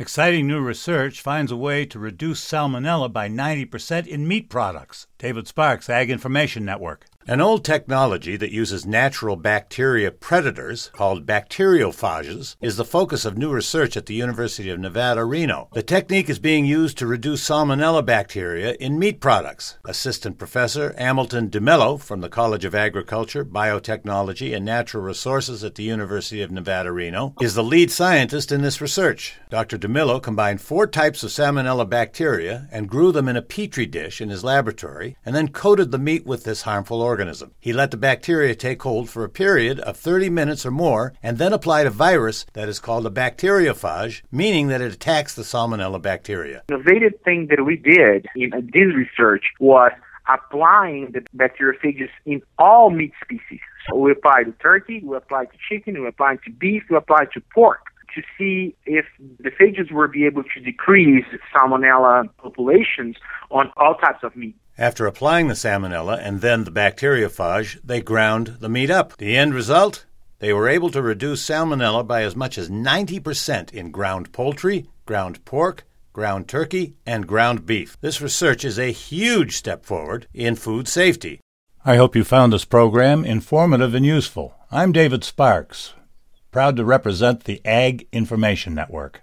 Exciting new research finds a way to reduce salmonella by 90% in meat products. David Sparks, Ag Information Network. An old technology that uses natural bacteria predators, called bacteriophages, is the focus of new research at the University of Nevada, Reno. The technique is being used to reduce salmonella bacteria in meat products. Assistant Professor Hamilton DeMello from the College of Agriculture, Biotechnology, and Natural Resources at the University of Nevada, Reno, is the lead scientist in this research. Dr. DeMello combined four types of salmonella bacteria and grew them in a petri dish in his laboratory, and then coated the meat with this harmful organism organism. He let the bacteria take hold for a period of 30 minutes or more and then applied a virus that is called a bacteriophage, meaning that it attacks the salmonella bacteria. The innovative thing that we did in uh, this research was applying the bacteriophages in all meat species. So we applied to turkey, we applied to chicken, we applied to beef, we applied to pork to see if the phages were be able to decrease salmonella populations on all types of meat. After applying the salmonella and then the bacteriophage, they ground the meat up. The end result? They were able to reduce salmonella by as much as 90% in ground poultry, ground pork, ground turkey, and ground beef. This research is a huge step forward in food safety. I hope you found this program informative and useful. I'm David Sparks, proud to represent the Ag Information Network.